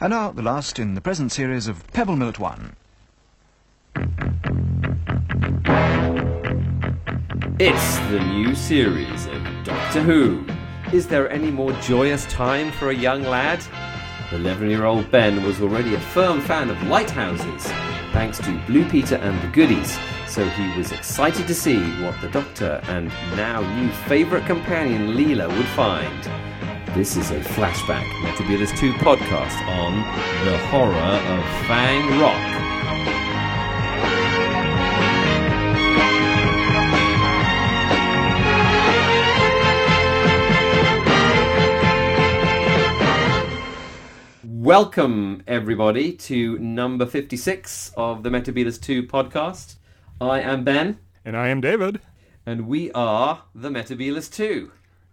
And now the last in the present series of Pebble Mill at One. It's the new series of Doctor Who. Is there any more joyous time for a young lad? 11 year old Ben was already a firm fan of lighthouses, thanks to Blue Peter and the Goodies, so he was excited to see what the Doctor and now new favourite companion Leela would find. This is a flashback Metebelis 2 podcast on the horror of Fang Rock. Welcome, everybody, to number 56 of the Metebelis 2 podcast. I am Ben, And I am David. and we are the Metebelis 2.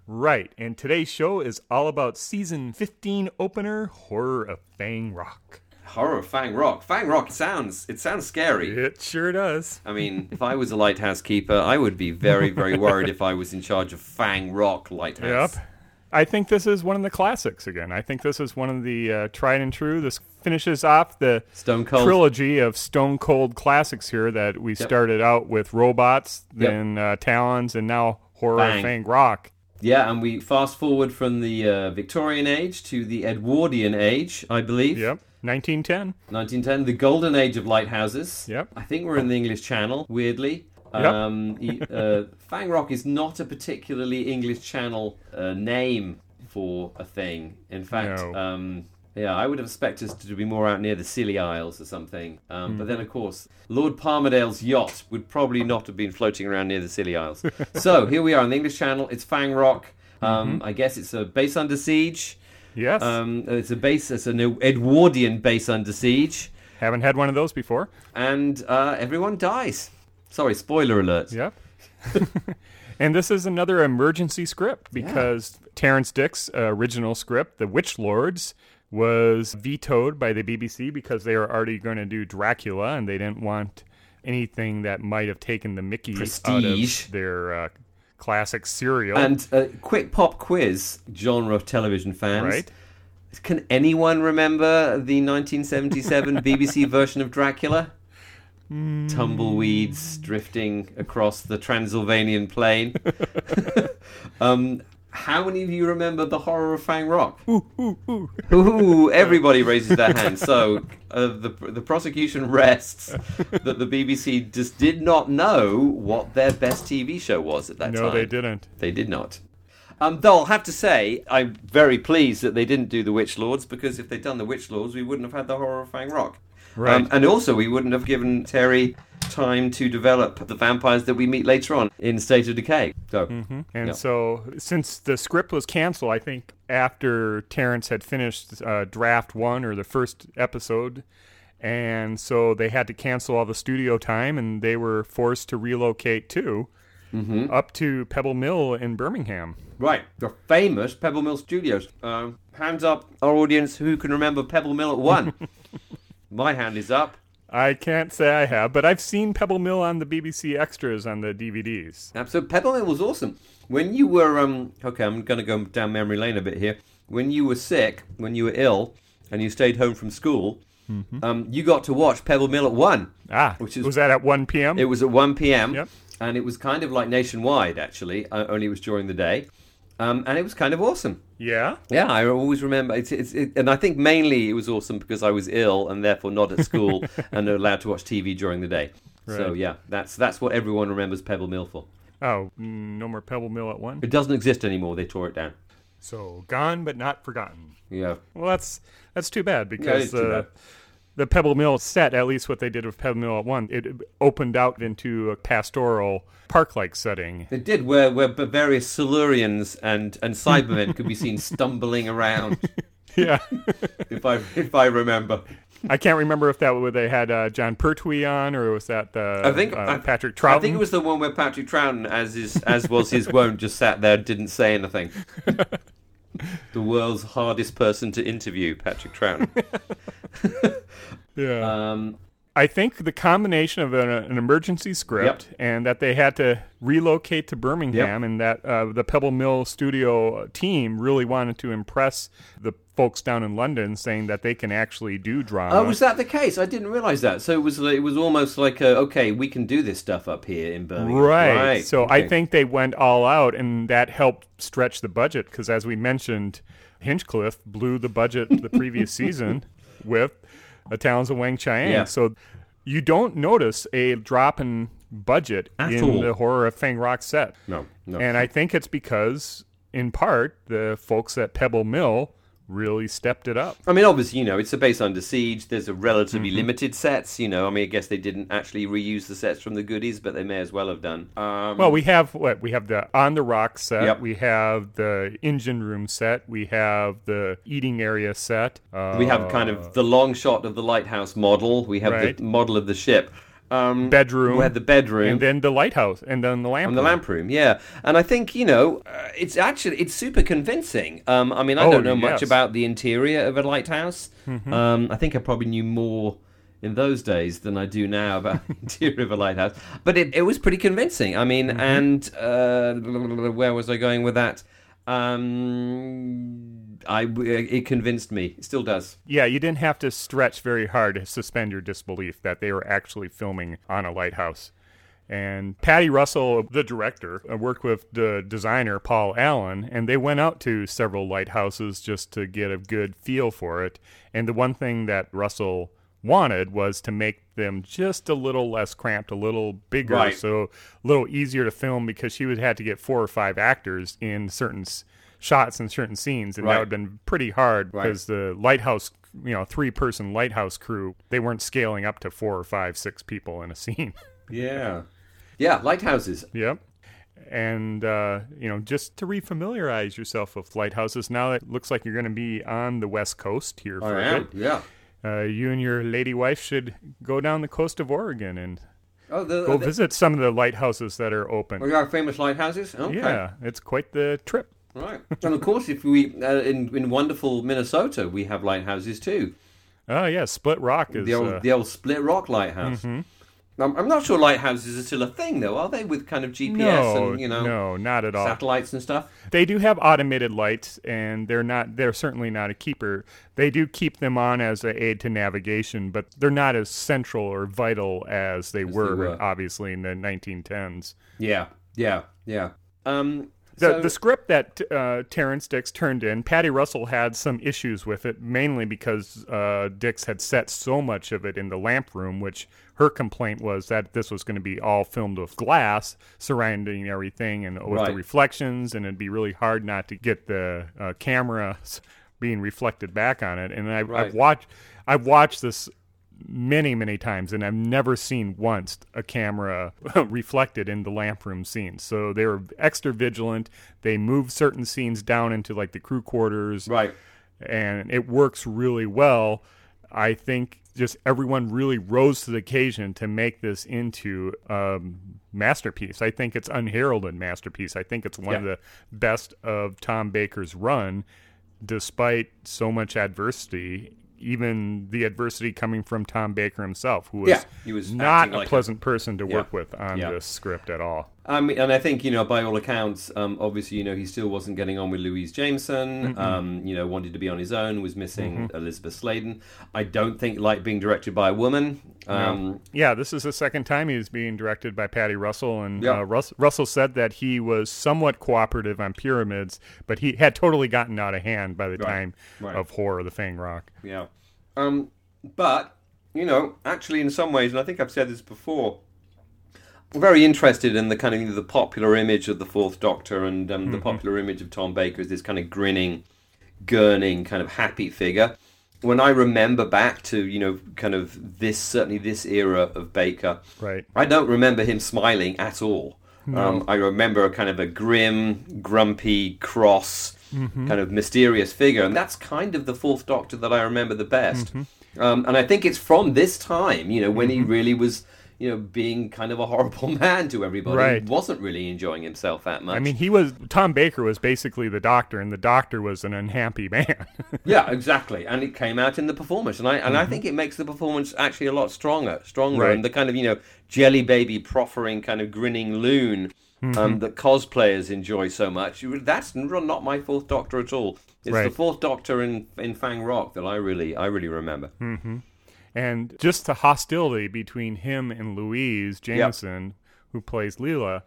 Right, and today's show is all about season 15 opener Horror of Fang Rock. Horror of Fang Rock. Fang Rock sounds it sounds scary. It sure does. I mean, if I was a lighthouse keeper, I would be very, very worried if I was in charge of Fang Rock Lighthouse. Yep. I think this is one of the classics again. I think this is one of the uh, tried and true. This finishes off the Stone Cold. trilogy of Stone Cold classics here that we started out with robots, Yep. then uh, Talons, and now Horror Fang. of Fang Rock. Yeah, and we fast forward from the uh, Victorian age to the Edwardian age, I believe. Yep. 1910. 1910, the golden age of lighthouses. Yep. I think we're in the English Channel, weirdly. Yep. Um, uh, Fang Rock is not a particularly English Channel uh, name for a thing. In fact, No. um, yeah, I would have expected us to be more out near the Scilly Isles or something. Um, But Mm-hmm. then, of course, Lord Palmerdale's yacht would probably not have been floating around near the Scilly Isles. so here we are on the English Channel. It's Fang Rock. Um, Mm-hmm. I guess it's a base under siege. Yes. Um, it's a base. It's an Edwardian base under siege Haven't had one of those before. and uh, everyone dies. Sorry, spoiler alert. Yep. and this is another emergency script because Terrance Dicks' uh, original script, The Witch Lords, was vetoed by the BBC because they were already going to do Dracula and they didn't want anything that might have taken the Mickey out of their uh, classic serial. And a quick pop quiz, genre of television fans. right? Can anyone remember the 1977 BBC version of Dracula? Tumbleweeds drifting across the Transylvanian plain. um, how many of you remember the horror of Fang Rock? Ooh, ooh, ooh. Ooh, everybody raises their hand. So uh, the, the prosecution rests that the BBC just did not know what their best TV show was at that time. No, they didn't. They did not. Um, though I'll have to say, I'm very pleased that they didn't do the Witch Lords because if they'd done the Witch Lords, we wouldn't have had the horror of Fang Rock. Right. Um, and also, we wouldn't have given Terry time to develop the vampires that we meet later on in State of Decay. So, And Yeah. so, since the script was canceled, I think after Terrance had finished uh, draft one or the first episode, and so they had to cancel all the studio time, and they were forced to relocate too, up to Pebble Mill in Birmingham. right, the famous Pebble Mill Studios. Um, hands up, our audience, who can remember Pebble Mill at one? My hand is up. I can't say I have, but I've seen Pebble Mill on the BBC extras on the DVDs. Absolutely. Pebble Mill was awesome. When you were, um, okay, I'm going to go down memory lane a bit here. When you were sick, when you were ill, and you stayed home from school, um, you got to watch Pebble Mill at 1. Ah, Which is- was that at 1 p.m.? It was at 1 p.m. Yep. And it was kind of like nationwide, actually, only it was during the day. Um, and it was kind of awesome. yeah. Yeah, I always remember. It's, it's, it, and I think mainly it was awesome because I was ill and therefore not at school and allowed to watch TV during the day. So yeah, that's that's what everyone remembers Pebble Mill for. Oh, no more Pebble Mill at 1. It doesn't exist anymore. They tore it down. So gone but not forgotten. Yeah. Well, that's that's too bad because too uh, bad. The Pebble Mill set, at least what they did with Pebble Mill at one, it opened out into a pastoral park-like setting. It did, where where various Silurians and and Cybermen could be seen stumbling around. Yeah, If I if I remember, I can't remember if that where they had uh, Jon Pertwee on or was that uh, I think uh, I, Patrick Troughton. I think it was the one where Patrick Troughton, as is as was his wont, just sat there and didn't say anything. the world's hardest person to interview, Patrick Troughton. Yeah. Um, I think the combination of an, an emergency script and that they had to relocate to Birmingham and that uh, the Pebble Mill studio team really wanted to impress the folks down in London, saying that they can actually do drama. Oh, was that the case? I didn't realize that. So it was it was almost like a, okay, we can do this stuff up here in Birmingham. Right. So I think they went all out, and that helped stretch the budget because, as we mentioned, Hinchcliffe blew the budget the previous season with a Talons of Weng-Chiang. Yeah. So you don't notice a drop in budget At in all. the horror of Fang Rock set. No, no. And I think it's because, in part, the folks at Pebble Mill really stepped it up. I mean, obviously, you know, it's a base under siege. There's a relatively Mm-hmm. limited sets. You know, I mean, I guess they didn't actually reuse the sets from the goodies, but they may as well have done. Um, Well, we have what we have the on the rock set. Yep. We have the engine room set. We have the eating area set. Uh, we have kind of the long shot of the lighthouse model. We have Right. the model of the ship. Um, bedroom. We had the bedroom. and then the lighthouse, and then the lamp. And the room. lamp room, yeah, and I think you know uh, it's actually it's super convincing. Um, I mean, I Oh, don't know much about the interior of a lighthouse. Mm-hmm. Um, I think I probably knew more in those days than I do now about the interior of a lighthouse. But it, it was pretty convincing. I mean, Mm-hmm. and uh, where was I going with that? Um, I it convinced me. It still does. Yeah, you didn't have to stretch very hard to suspend your disbelief that they were actually filming on a lighthouse. And Paddy Russell, the director, uh, worked with the designer Paul Allen, and they went out to several lighthouses just to get a good feel for it. And the one thing that Russell wanted was to make them just a little less cramped, a little bigger, Right. so a little easier to film because she would have to get four or five actors in certain s- shots in certain scenes, and Right. that would have been pretty hard Right. because the lighthouse, you know, three person lighthouse crew, they weren't scaling up to four or five, six people in a scene. Yeah, yeah. Lighthouses. yep. And, uh, you know, just to refamiliarize yourself with lighthouses, now it looks like you're going to be on the West Coast here for I a bit, Yeah. uh, you and your lady wife should go down the coast of Oregon and Oh, the, go the, visit some of the lighthouses that are open. oh, yeah, famous lighthouses. Okay. Yeah, it's quite the trip. Right. And of course, if we uh, in in wonderful Minnesota, we have lighthouses too. Oh, yeah, Split Rock is. The old uh, the old Split Rock lighthouse. I'm, I'm not sure lighthouses are still a thing though, are they? With kind of GPS no, and you know no, not at all. satellites and stuff. They do have automated lights, and they're not. They're certainly not a keeper. They do keep them on as an aid to navigation, but they're not as central or vital as they, were, were. obviously, in the 1910s. Yeah, yeah, yeah. Um, The, so- the script that uh, Terrance Dicks turned in, Paddy Russell had some issues with it, mainly because uh, Dicks had set so much of it in the lamp room, which her complaint was that this was going to be all filmed with glass surrounding everything and with the reflections, and it'd be really hard not to get the uh, camera being reflected back on it. And I, Right. I've watched, I've watched this many many times and i've never seen once a camera reflected in the lamp room scenes so they were extra vigilant. They moved certain scenes down into like the crew quarters. Right. and it works really well. I think just everyone really rose to the occasion to make this into a masterpiece. I think it's unheralded masterpiece. I think it's one of the best of tom baker's run despite so much adversity, even the adversity coming from Tom Baker himself, who was, Yeah, he was not a like a- pleasant person to Yeah. work with on Yeah. this script at all. Um, and I think you know, by all accounts, um, obviously, you know, he still wasn't getting on with Louise Jameson. Um, you know, wanted to be on his own. Was missing Elizabeth Sladen. I don't think like being directed by a woman. Um, Yeah, this is the second time he's being directed by Paddy Russell, and Yeah. uh, Rus- Russell said that he was somewhat cooperative on Pyramids, but he had totally gotten out of hand by the time right. of Horror of the Fang Rock. Yeah. Um, but, you know, actually, in some ways, and I think I've said this before, I'm very interested in the kind of the popular image of the Fourth Doctor and um, the popular image of Tom Baker as this kind of grinning, gurning, kind of happy figure. When I remember back to, you know, kind of this, certainly this era of Baker, Right. I don't remember him smiling at all. Um, I remember a kind of a grim, grumpy, cross, Mm-hmm. kind of mysterious figure, and that's kind of the Fourth Doctor that I remember the best. Mm-hmm. Um, and I think it's from this time, you know, when he mm-hmm. really was, you know, being kind of a horrible man to everybody. Right. He wasn't really enjoying himself that much. I mean, he was Tom Baker was basically the doctor, and the doctor was an unhappy man. yeah, exactly, and it came out in the performance, and I and I think it makes the performance actually a lot stronger, stronger, Right. and the kind of you know jelly baby proffering kind of grinning loon. Um, that cosplayers enjoy so much. That's not my fourth Doctor at all. It's the fourth Doctor in in Fang Rock that I really I really remember. and just the hostility between him and Louise Jameson, who plays Leela,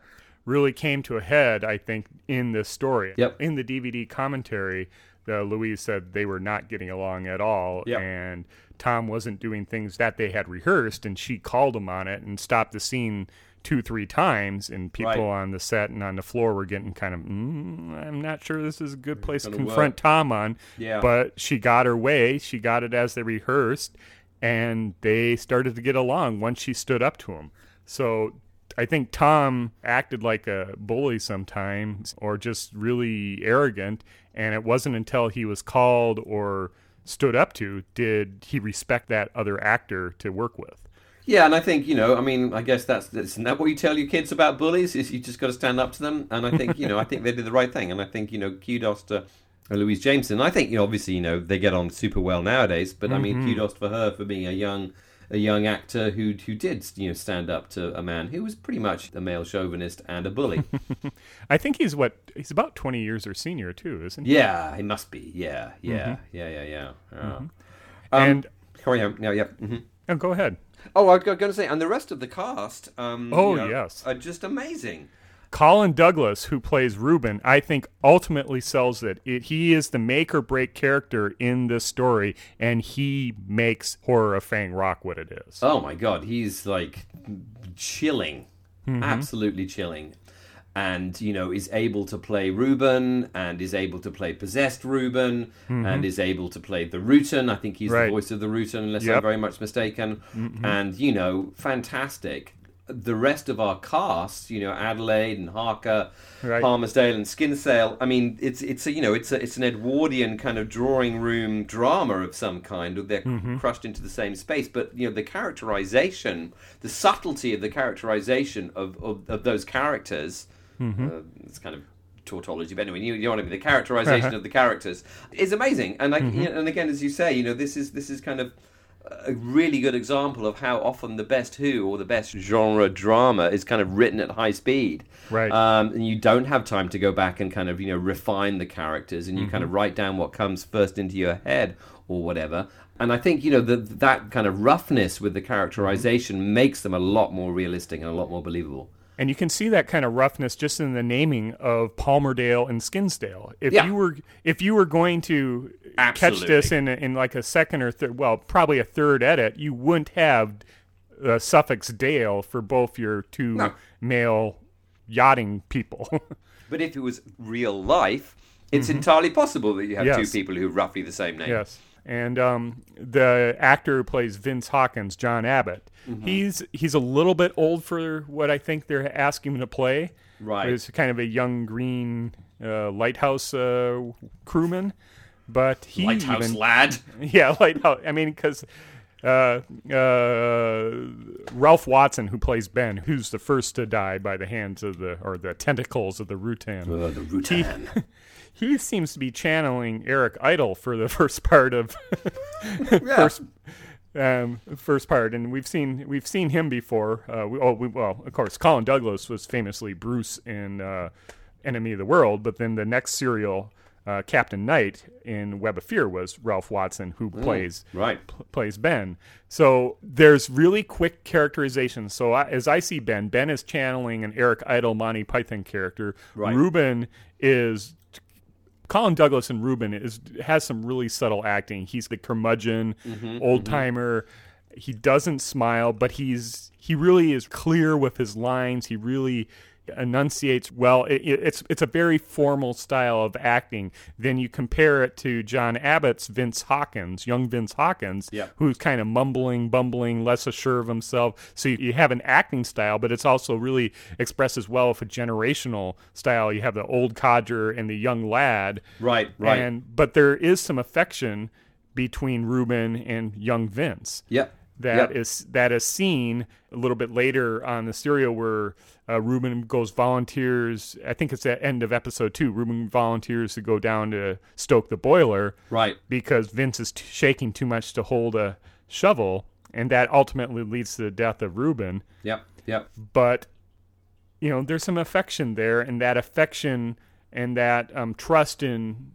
really came to a head, I think, in this story. Yep. In the DVD commentary, the Louise said they were not getting along at all, Yep. and Tom wasn't doing things that they had rehearsed, and she called him on it and stopped the scene two, three times, and people Right. on the set and on the floor were getting kind of, mm, I'm not sure this is a good place to confront work." Tom on. Yeah. But she got her way. She got it as they rehearsed, and they started to get along once she stood up to him. So I think Tom acted like a bully sometimes, or just really arrogant. And it wasn't until he was called or stood up to did he respect that other actor to work with. Yeah, and I think you know, I mean, I guess that's isn't that what you tell your kids about bullies? Is you just got to stand up to them? And I think you know, I think they did the right thing, and I think you know, kudos to uh, Louise Jameson. I think you know, obviously you know they get on super well nowadays, but I mean, kudos for her for being a young a young actor who who did you know stand up to a man who was pretty much a male chauvinist and a bully. I think he's what he's about twenty years or senior too, isn't he? yeah, he must be. Yeah, yeah, yeah, yeah, yeah. yeah. Um, and Carry on. Yeah, yeah. hmm oh, go ahead. Oh, I was going to say, and the rest of the cast. Um, Oh, you know, yes. are just amazing. Colin Douglas, who plays Reuben, I think ultimately sells it. it. He is the make or break character in this story, and he makes Horror of Fang Rock what it is. Oh my god, he's like chilling, Mm-hmm. absolutely chilling, and you know is able to play Reuben and is able to play possessed Reuben and is able to play the Rutan. I think he's Mm-hmm. Right. the voice of the Rutan, unless I'm very much mistaken. And you know, fantastic. The rest of our cast, you know, Adelaide and Harker, Right. Palmersdale and Skinsale. I mean, it's it's a you know it's a, it's an Edwardian kind of drawing room drama of some kind. They're Mm-hmm. crushed into the same space, but you know the characterization, the subtlety of the characterization of of, of those characters. Mm-hmm. Uh, it's kind of tautology, but anyway, you, you know what I mean. The characterization of the characters is amazing, and like Mm-hmm. you know, and again, as you say, you know, this is this is kind of a really good example of how often the best Who or the best genre drama is kind of written at high speed. Right. Um, and you don't have time to go back and kind of, you know, refine the characters and you kind of write down what comes first into your head or whatever. And I think, you know, the, that kind of roughness with the characterization makes them a lot more realistic and a lot more believable. And you can see that kind of roughness just in the naming of Palmerdale and Skinsdale. If Yeah. you were if you were going to catch this in in like a second or third, well, probably a third edit, you wouldn't have uh, the suffix Dale for both your two No. male yachting people. But if it was real life, it's mm-hmm. entirely possible that you have Yes. two people who have roughly the same name. Yes. And um, the actor who plays Vince Hawkins, John Abbott, Mm-hmm. he's he's a little bit old for what I think they're asking him to play. Right. He's kind of a young green uh, lighthouse uh, crewman, but he Lighthouse even, lad. yeah, lighthouse. I mean, because uh, uh, Ralph Watson, who plays Ben, who's the first to die by the hands of the or the tentacles of the Rutan. Oh, the Rutan. He seems to be channeling Eric Idle for the first part of Yeah. first um, first part, and we've seen we've seen him before. Uh, we, oh, we, well, of course, Colin Douglas was famously Bruce in uh, Enemy of the World, but then the next serial, uh, Captain Knight in Web of Fear, was Ralph Watson, who plays right. pl- plays Ben. So there's really quick characterization. So I, as I see Ben, Ben is channeling an Eric Idle Monty Python character. Right. Reuben is Colin Douglas and Reuben is has some really subtle acting. He's the curmudgeon, Mm-hmm, old timer. He doesn't smile, but he's he really is clear with his lines. He really enunciates well. It, it- it's it's a very formal style of acting. Then you compare it to John Abbott's Vince Hawkins, young Vince Hawkins, Yeah. who's kind of mumbling, bumbling, less assured of himself. So you, you have an acting style, but it's also really expressed as well with a generational style. You have the old codger and the young lad, Right, right. and but there is some affection between Reuben and young Vince. Yep. That Yep. is that is seen a little bit later on the serial where uh, Reuben goes volunteers. I think it's at end of episode two. Reuben volunteers to go down to stoke the boiler Right. because Vince is t- shaking too much to hold a shovel, and that ultimately leads to the death of Reuben. Yep. Yep. But you know, there's some affection there, and that affection and that um, trust in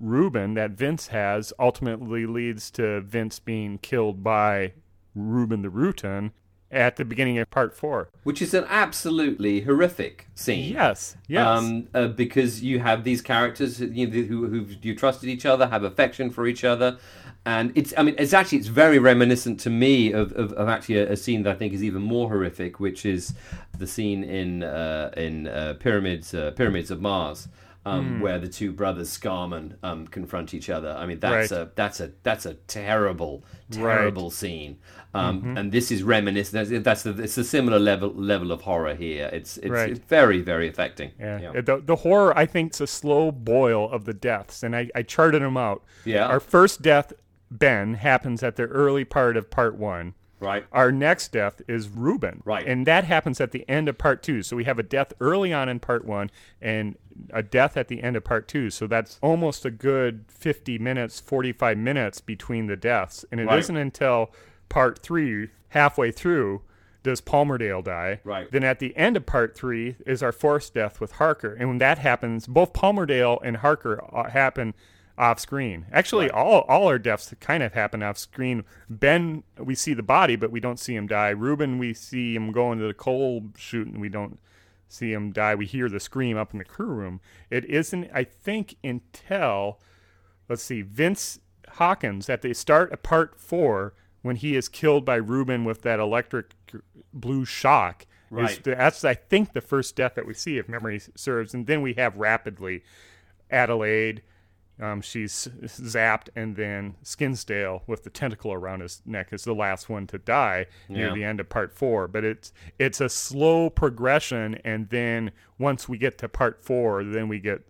Reuben that Vince has ultimately leads to Vince being killed by Reuben the Rutan at the beginning of part four. Which is an absolutely horrific scene. Yes, yes. Um, uh, because you have these characters who, you know, who, who you trusted each other, have affection for each other, and it's. I mean, it's actually it's very reminiscent to me of, of, of actually a, a scene that I think is even more horrific, which is the scene in uh, in uh, Pyramids uh, Pyramids of Mars. Um, Where the two brothers Scarman um, confront each other. I mean, that's Right. a that's a that's a terrible, Right. terrible scene. Um, And this is reminiscent. That's, the, it's a similar level level of horror here. It's it's, Right. it's very very affecting. Yeah. The, the horror, I think, is a slow boil of the deaths, and I, I charted them out. Yeah. Our first death, Ben, happens at the early part of part one. Right. Our next death is Reuben. Right. And that happens at the end of part two. So we have a death early on in part one and a death at the end of part two. So that's almost a good 50 minutes, 45 minutes between the deaths. And it Right. not until part three, halfway through, does Palmerdale die. Right. Then at the end of part three is our fourth death with Harker. And when that happens, both Palmerdale and Harker uh, happen off screen. Actually, all all our deaths kind of happen off screen. Ben, we see the body, but we don't see him die. Reuben, we see him go into the coal chute, and we don't see him die. We hear the scream up in the crew room. It isn't, I think, until let's see, Vince Hawkins at the start of part four when he is killed by Reuben with that electric blue shock. Right. the- that's I think the first death that we see, if memory serves, and then we have rapidly Adelaide. Um, she's zapped, and then Skinsdale with the tentacle around his neck is the last one to die near Yeah. the end of part four. But it's it's a slow progression, and then once we get to part four, then we get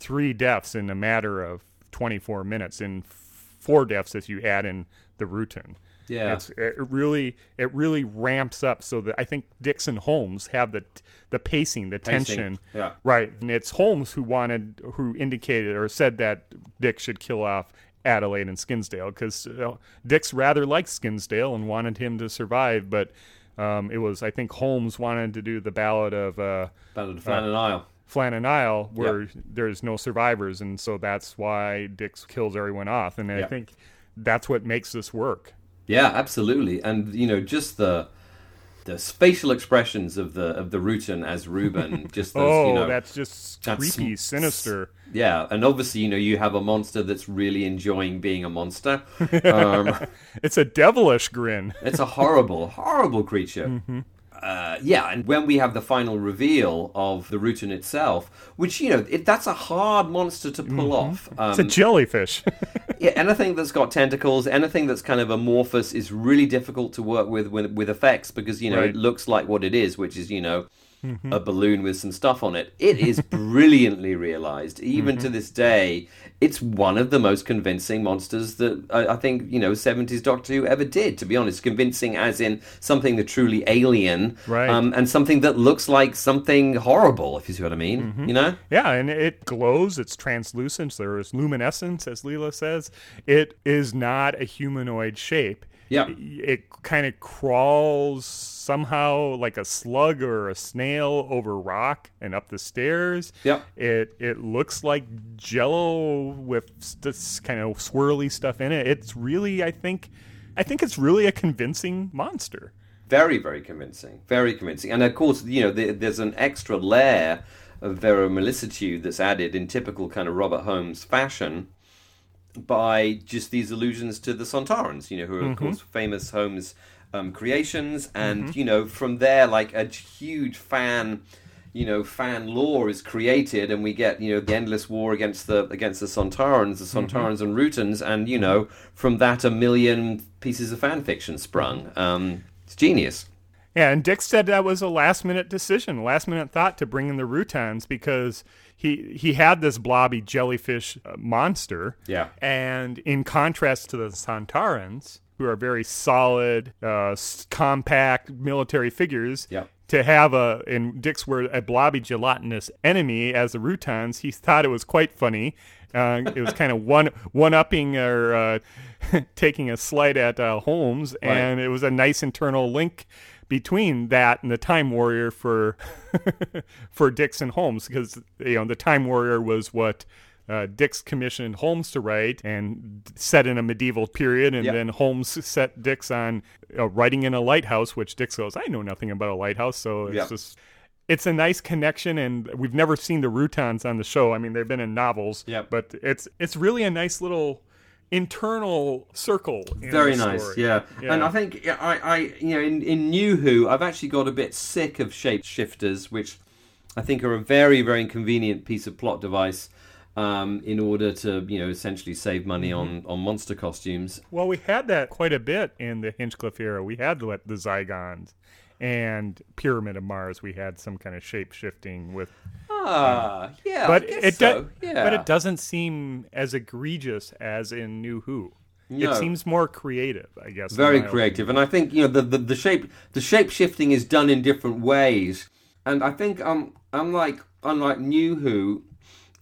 three deaths in a matter of 24 minutes, and four deaths if you add in the Rutan. Yeah. It's, it really it really ramps up so that I think Dicks and Holmes have the the pacing, the tension. yeah. Right. And it's Holmes who wanted who indicated or said that Dicks should kill off Adelaide and Skinsdale because uh, Dicks rather liked Skinsdale and wanted him to survive, but um, it was I think Holmes wanted to do the ballad of uh, Ballad of Flannan Isle. Flannan Isle where there's no survivors, and so that's why Dicks kills everyone off, and I think that's what makes this work. Yeah, absolutely. And you know, just the the facial expressions of the of the Rutan as Reuben, just those, Oh, you know, that's just that's creepy, s- sinister. yeah. And obviously, you know, you have a monster that's really enjoying being a monster. Um, It's a devilish grin. It's a horrible, horrible creature. Mm-hmm. Uh, yeah, and when we have the final reveal of the Rutan itself, which you know, it, that's a hard monster to pull off. Um, Mm-hmm. It's a jellyfish. Yeah, anything that's got tentacles, anything that's kind of amorphous, is really difficult to work with with, with effects because you know Right. it looks like what it is, which is you know. A mm-hmm. balloon with some stuff on it. It is brilliantly realized. Even to mm-hmm. this day, it's one of the most convincing monsters that I, I think you know '70s Doctor Who ever did. To be honest, convincing as in something that truly alien, Right. Um, and something that looks like something horrible. If you see what I mean, mm-hmm. you know. yeah, and it glows. It's translucent. There is luminescence, as Leela says. It is not a humanoid shape. Yeah. It, it kind of crawls somehow like a slug or a snail over rock and up the stairs. Yeah. It it looks like jello with this kind of swirly stuff in it. It's really, I think, I think it's really a convincing monster. Very, very convincing. Very convincing. And of course, you know, there, there's an extra layer of verisimilitude that's added in typical kind of Robert Holmes fashion by just these allusions to the Sontarans, you know, who are, of mm-hmm. course, famous Holmes um, creations. And, you know, from there, like a huge fan. You know, fan lore is created, and we get you know the endless war against the against the Sontarans, the Sontarans and Rutans, and you know from that a million pieces of fan fiction sprung. Um, it's genius. Yeah, and Dicks said that was a last minute decision, last minute thought to bring in the Rutans because he he had this blobby jellyfish uh, monster. Yeah. And in contrast to the Sontarans, who are very solid, uh, compact military figures. Yep. To have a in Dicks' were a blobby gelatinous enemy as the Rutans, he thought it was quite funny. Uh, it was kind of one one upping or uh, taking a slight at uh, Holmes, and it was a nice internal link between that and the Time Warrior for for Dicks and Holmes because you know the Time Warrior was what uh, Dicks commissioned Holmes to write and set in a medieval period, and Yep. then Holmes set Dicks on uh, writing in a lighthouse, which Dicks goes, I know nothing about a lighthouse, so it's Yep. just. It's a nice connection, and we've never seen the Rutans on the show. I mean, they've been in novels, Yep. but it's it's really a nice little internal circle. in Very nice, yeah. Yeah. And I think I, I, you know, in, in New Who, I've actually got a bit sick of shapeshifters, which I think are a very, very inconvenient piece of plot device um, in order to, you know, essentially save money Mm-hmm. on on monster costumes. Well, we had that quite a bit in the Hinchcliffe era. We had the, the Zygons and Pyramid of Mars. We had some kind of shape shifting with, Ah, yeah, but it so. do- yeah. but it doesn't seem as egregious as in New Who. No. It seems more creative, I guess. very creative and i think you know the, the the shape the shape shifting is done in different ways and i think um unlike unlike new who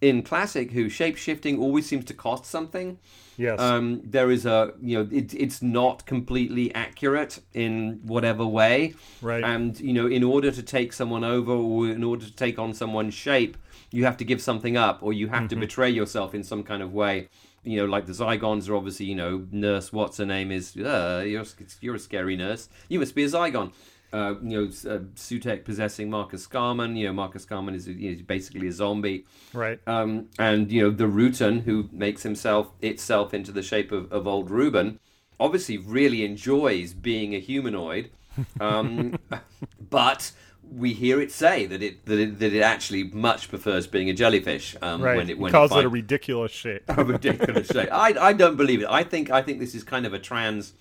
in classic who shape shifting always seems to cost something. Yes. um there is a you know it, it's not completely accurate in whatever way. Right. and you know in order to take someone over or in order to take on someone's shape you have to give something up or you have to betray yourself in some kind of way. You know like the zygons are obviously you know nurse what's her name is uh, you're, you're a scary nurse. You must be a zygon uh, you know, uh, Sutekh possessing Marcus Scarman. You know, Marcus Scarman is you know, basically a zombie. right. Um, and you know the Rutan, who makes himself itself into the shape of, of old Reuben, obviously really enjoys being a humanoid. Um, but we hear it say that it that it, that it actually much prefers being a jellyfish. Um, right. When it, when he calls it, find- a ridiculous shape. a ridiculous shape. I, I don't believe it. I think I think this is kind of a trans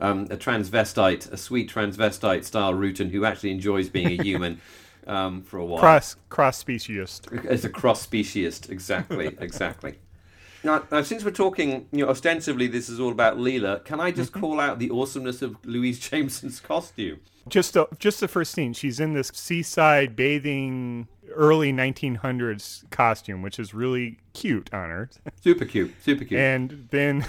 um, a transvestite, a sweet transvestite style Rutan who actually enjoys being a human um, for a while. cross cross speciesist. As a cross speciesist, exactly, exactly. Now, now, since we're talking, you know, ostensibly this is all about Leela, can I just call out the awesomeness of Louise Jameson's costume? Just the just the first scene. She's in this seaside bathing early 1900s costume, which is really cute on her. Super cute, super cute. and then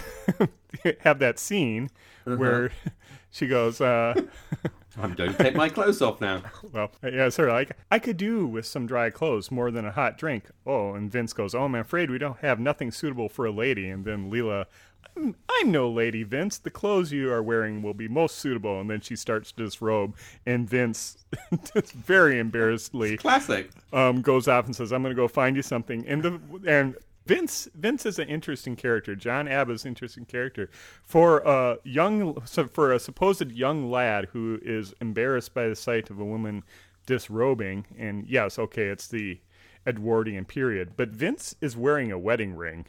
have that scene Uh-huh. where she goes, uh, I'm going to take my clothes off now. well, yeah, sort of like, I could do with some dry clothes more than a hot drink. Oh, and Vince goes, oh, I'm afraid we don't have nothing suitable for a lady. And then Leela, I'm, I'm no lady, Vince. The clothes you are wearing will be most suitable. And then she starts to disrobe, and Vince, just very embarrassedly, Classic. um, goes off and says, "I'm going to go find you something." And the and Vince Vince is an interesting character. John Abbott's interesting character for a young so for a supposed young lad who is embarrassed by the sight of a woman disrobing. And yes, okay, it's the Edwardian period, but Vince is wearing a wedding ring.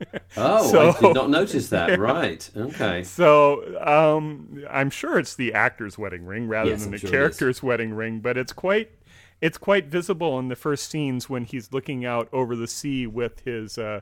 Oh, So- I did not notice that. Right. Okay. So um, I'm sure it's the actor's wedding ring rather Yes, than I'm the sure character's wedding ring, but it's quite it's quite visible in the first scenes when he's looking out over the sea with his uh,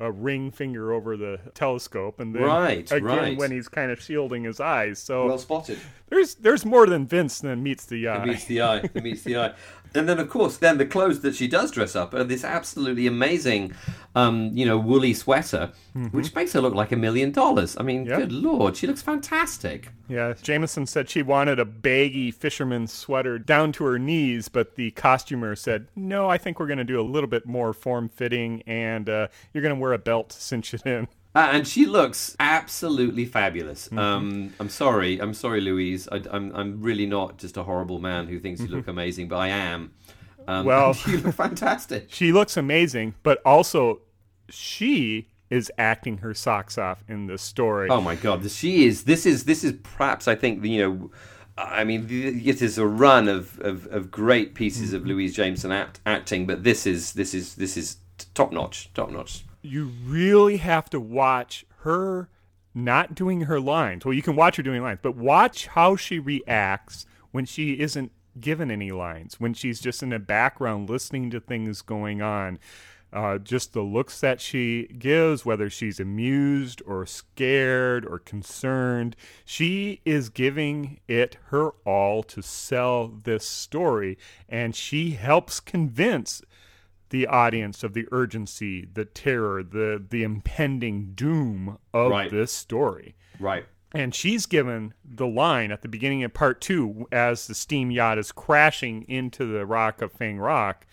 uh, ring finger over the telescope, and then Right, again right. when he's kind of shielding his eyes. So Well spotted. there's there's more than Vince than meets the eye. It meets the eye. Meets the eye. And then, of course, then the clothes that she does dress up are this absolutely amazing, um, you know, woolly sweater, which makes her look like a million dollars. I mean, Yeah. good lord, she looks fantastic. Yeah, Jameson said she wanted a baggy fisherman's sweater down to her knees, but the costumer said, "No, I think we're going to do a little bit more form-fitting, and uh, you're going to wear a belt to cinch it in." Uh, and she looks absolutely fabulous. Um, I'm sorry, I'm sorry, Louise. I, I'm I'm really not just a horrible man who thinks you look amazing, but I am. Um, Well- you look fantastic. She looks amazing, but also she is acting her socks off in this story. Oh my god, she is. This is this is perhaps I think you know. I mean, it is a run of, of, of great pieces of Louise Jameson act, acting, but this is this is this is top notch, top notch. You really have to watch her not doing her lines. Well, you can watch her doing lines, but watch how she reacts when she isn't given any lines, when she's just in the background listening to things going on. Uh, just the looks that she gives, whether she's amused or scared or concerned, she is giving it her all to sell this story. And she helps convince the audience of the urgency, the terror, the, the impending doom of Right. this story. Right. And she's given the line at the beginning of part two as the steam yacht is crashing into the rock of Fang Rock.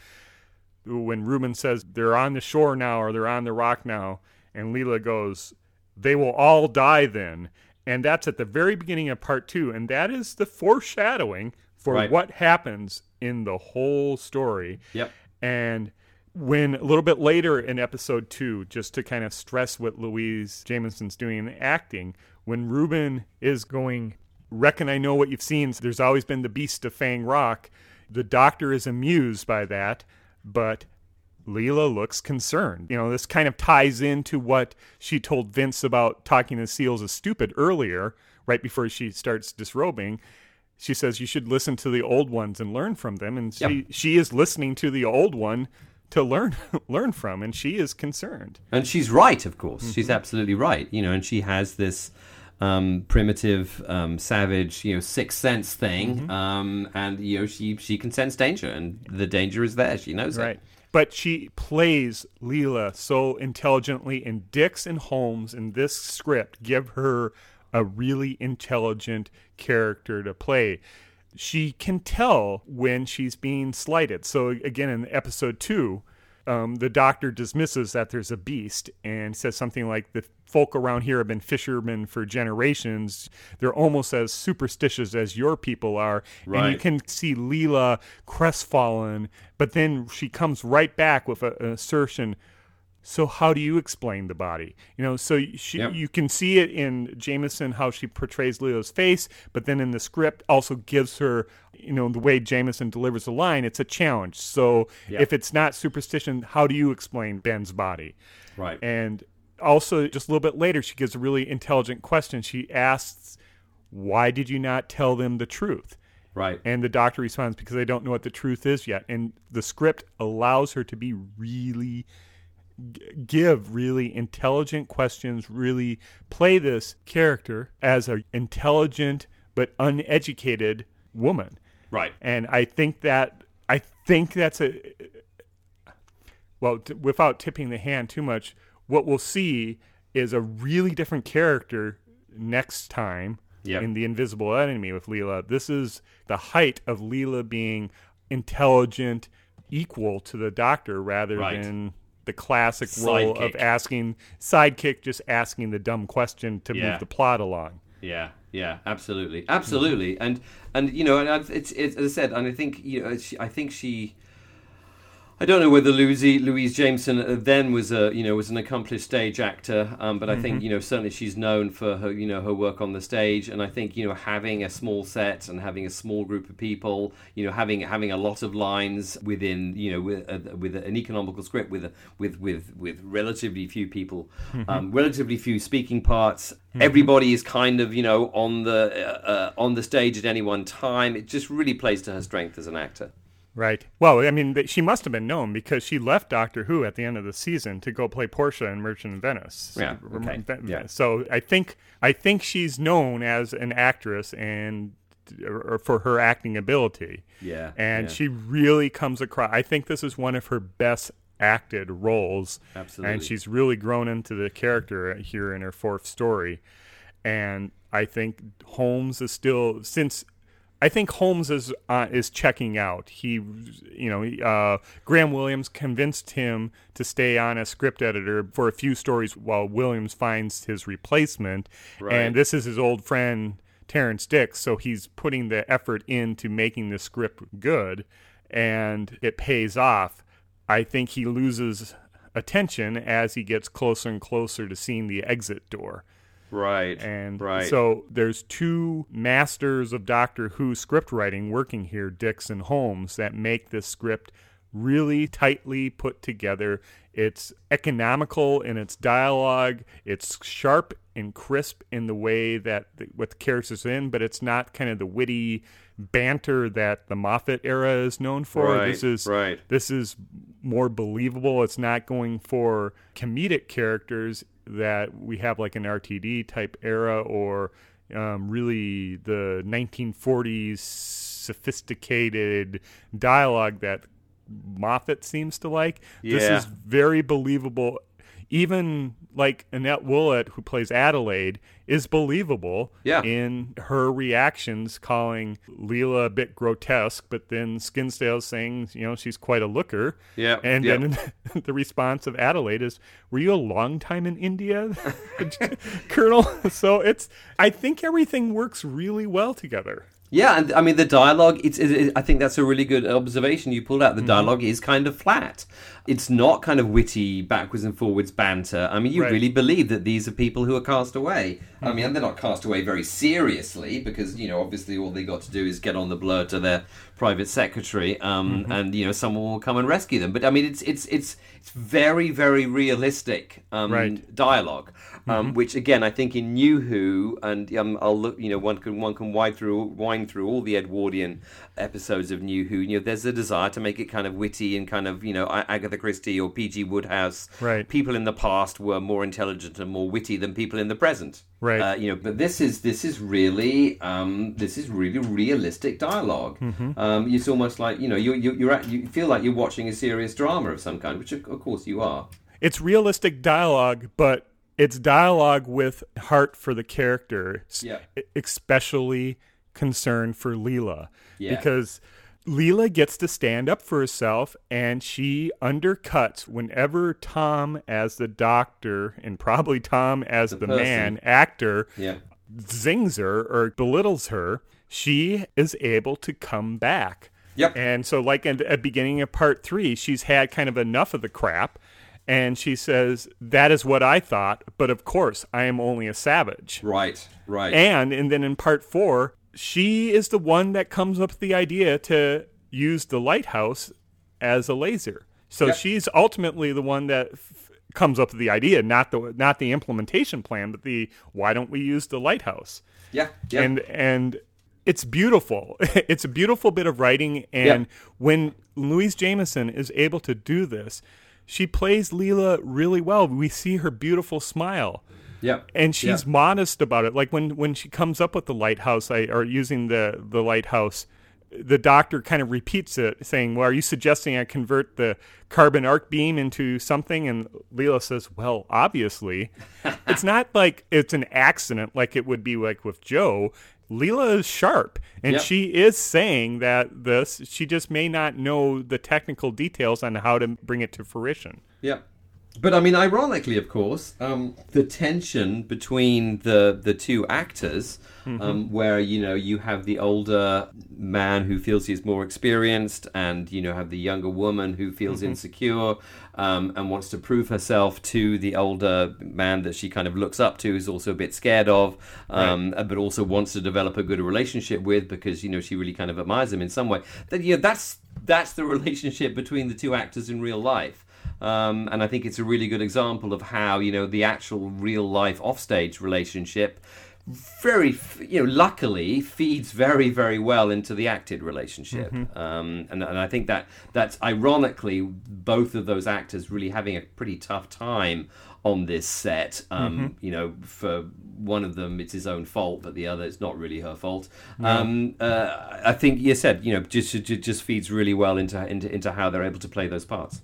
When Reuben says they're on the shore now or they're on the rock now, and Leela goes, they will all die then. And that's at the very beginning of part two. And that is the foreshadowing for Right. what happens in the whole story. Yep. And when a little bit later in episode two, just to kind of stress what Louise Jameson's doing in acting, when Reuben is going, Reckon I know what you've seen. There's always been the beast of Fang Rock. The doctor is amused by that, but Leela looks concerned. You know, this kind of ties into what she told Vince about talking to seals is stupid earlier, right before she starts disrobing. She says you should listen to the old ones and learn from them, and she Yep. she is listening to the old one to learn learn from, and she is concerned. And she's right, of course. Mm-hmm. She's absolutely right. You know, and she has this um, primitive, um, savage, you know, sixth sense thing. Mm-hmm. Um, and you know, she she can sense danger, and the danger is there. She knows Right. it. But she plays Leela so intelligently, and Dicks and Holmes in this script give her a really intelligent character to play. She can tell when she's being slighted. So, again, in episode two, um, the doctor dismisses that there's a beast and says something like the folk around here have been fishermen for generations. They're almost as superstitious as your people are. And you can see Leela crestfallen, but then she comes right back with a, an assertion. So how do you explain the body? You know, so she, Yep. you can see it in Jameson how she portrays Leela's face, but then in the script also gives her, you know, the way Jameson delivers the line. It's a challenge. So Yep. if it's not superstition, how do you explain Ben's body? Right. And also, just a little bit later, she gives a really intelligent question. She asks, "Why did you not tell them the truth?" right. And the doctor responds, "Because I don't know what the truth is yet." And the script allows her to be really give really intelligent questions, really play this character as an intelligent but uneducated woman. right. And I think that I think that's a well, t- without tipping the hand too much, what we'll see is a really different character next time Yep. in the Invisible Enemy with Leela. This is the height of Leela being intelligent, equal to the Doctor, rather Right. than the classic role of asking sidekick, just asking the dumb question to Yeah. move the plot along. Yeah, yeah, absolutely, absolutely, and and you know, and it's, it's as I said, and I think you know, she, I think she. I don't know whether Louise, Louise Jameson uh, then was a you know was an accomplished stage actor, um, but I think you know certainly she's known for her you know her work on the stage, and I think you know having a small set and having a small group of people, you know having having a lot of lines within you know with uh, with an economical script with a, with with with relatively few people, um, relatively few speaking parts. Everybody is kind of you know on the uh, uh, on the stage at any one time. It just really plays to her strength as an actor. Right. Well, I mean, she must have been known because she left Doctor Who at the end of the season to go play Portia in Merchant of Venice. Yeah, okay, yeah. So I think I think she's known as an actress and or for her acting ability. Yeah, And yeah. she really comes across. I think this is one of her best acted roles. Absolutely. And she's really grown into the character here in her fourth story. And I think Holmes is still since I think Holmes is uh, is checking out. He, you know, uh, Graham Williams convinced him to stay on as script editor for a few stories while Williams finds his replacement. Right. And this is his old friend Terrance Dicks, so he's putting the effort into making the script good, and it pays off. I think he loses attention as he gets closer and closer to seeing the exit door. Right. And right. so there's two masters of Doctor Who script writing working here, Dicks and Holmes, that make this script really tightly put together. It's economical in its dialogue. It's sharp and crisp in the way that the, what the characters are in, but it's not kind of the witty banter that the Moffat era is known for. Right, this is right. this is more believable. It's not going for comedic characters that we have like an RTD type era or um, really the 1940s sophisticated dialogue that Moffat seems to like. This is very believable. Even like Annette Woollett, who plays Adelaide, is believable Yeah. in her reactions, calling Leela a bit grotesque, but then Skinsdale saying, you know, she's quite a looker. Yeah, And yeah. then the response of Adelaide is, "Were you a long time in India, Colonel?" So it's, I think everything works really well together. Yeah, and I mean the dialogue. It's. It, I think that's a really good observation you pulled out. The Mm-hmm. dialogue is kind of flat. It's not kind of witty, backwards and forwards banter. I mean, you Right. really believe that these are people who are cast away. I Mm-hmm. mean, they're not cast away very seriously because you know, obviously, all they got to do is get on the blur to their private secretary, um, Mm-hmm. and you know, someone will come and rescue them. But I mean, it's it's it's it's very very realistic um, Right. dialogue, um, which again I think in New Who, and um, I'll look, you know, one can one can wind through wind through all the Edwardian episodes of New Who. You know, there's a desire to make it kind of witty and kind of you know Agatha Christie or P.G. Wodehouse. Right. People in the past were more intelligent and more witty than people in the present. Right. Uh, you know, but this is this is really um, this is really realistic dialog Um, it's almost like you know you you you're at, you feel like you're watching a serious drama of some kind, which of, of course you are. It's realistic dialogue, but it's dialogue with heart for the character, Yeah. especially concern for Leela. Yeah. Because Leela gets to stand up for herself and she undercuts whenever Tom, as the doctor, and probably Tom as the, person. man, actor, Yeah. zings her or belittles her, she is able to come back. Yep. And so, like at the beginning of part three, she's had kind of enough of the crap. And she says, That is what I thought, but of course, I am only a savage. Right. Right. And, and then in part four, she is the one that comes up with the idea to use the lighthouse as a laser. So Yep. she's ultimately the one that f- comes up with the idea, not the not the implementation plan, but the why don't we use the lighthouse? yeah. Yeah. and and it's beautiful. it's a beautiful bit of writing, and Yep. when Louise Jameson is able to do this, she plays Leela really well. We see her beautiful smile, yeah. and she's Yeah. modest about it. Like when when she comes up with the lighthouse, I, or using the the lighthouse. The doctor kind of repeats it, saying, "Well, are you suggesting I convert the carbon arc beam into something?" And Leela says, "Well, obviously, it's not like it's an accident like it would be like with Jo. Leela is sharp, and Yep. she is saying that this. She just may not know the technical details on how to bring it to fruition. Yeah. But I mean, ironically, of course, um, the tension between the the two actors, um, where you know you have the older man who feels he's more experienced, and you know have the younger woman who feels insecure um, and wants to prove herself to the older man that she kind of looks up to, is also a bit scared of, um, but also wants to develop a good relationship with because you know she really kind of admires him in some way. That you know that's that's the relationship between the two actors in real life. Um, and I think it's a really good example of how you know the actual real life offstage relationship, very you know luckily feeds very very well into the acted relationship. Um, and, and I think that that's ironically both of those actors really having a pretty tough time on this set. Um, You know, for one of them it's his own fault, but the other it's not really her fault. Um, uh, I think you said you know just just just feeds really well into into into how they're able to play those parts.